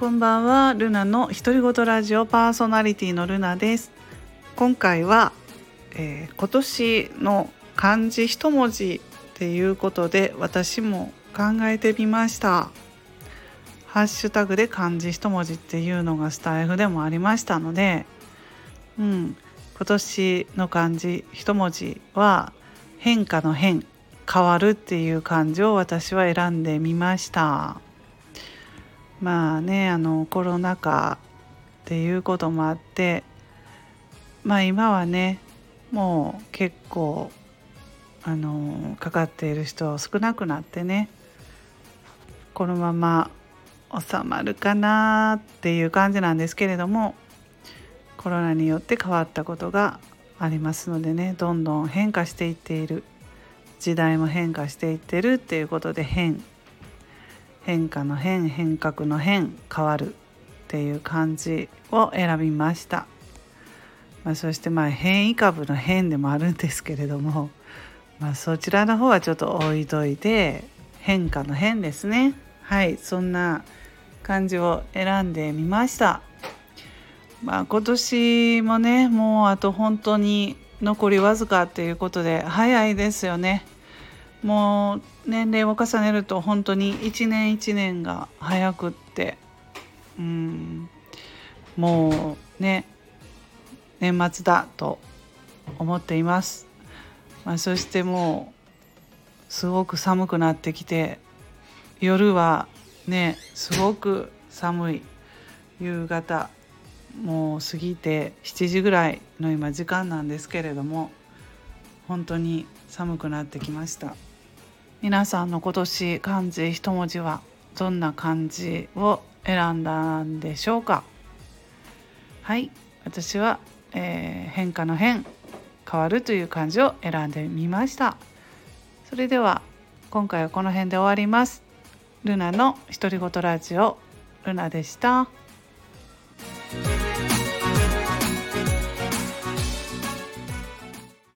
こんばんは。ルナの独り言ラジオパーソナリティのルナです。今回は、えー、今年の漢字一文字っていうことで私も考えてみました。ハッシュタグで漢字一文字っていうのがスタイフでもありましたのでうん。今年の漢字一文字は変化の変変わるっていう漢字を私は選んでみました。まあねあのコロナ禍っていうこともあってまあ今はねもう結構あのかかっている人少なくなってねこのまま収まるかなっていう感じなんですけれどもコロナによって変わったことがありますのでねどんどん変化していっている時代も変化していってるっていうことで変変化の変変革の変変わるっていう漢字を選びました、まあ、そしてまあ変異株の変でもあるんですけれども、まあ、そちらの方はちょっと置いといて変化の変ですね。はいそんな漢字を選んでみました。まあ今年もねもうあと本当に残りわずかっていうことで早いですよね。もう年齢を重ねると本当に一年一年が早くってうんもうね年末だと思っています、まあ、そしてもうすごく寒くなってきて夜はねすごく寒い夕方もう過ぎて7時ぐらいの今時間なんですけれども本当に寒くなってきました。皆さんの今年漢字一文字はどんな漢字を選んだんでしょうか？はい私は、えー、変化の変変わるという漢字を選んでみました。それでは今回はこの辺で終わります。ルナの独り言ラジオルナでした。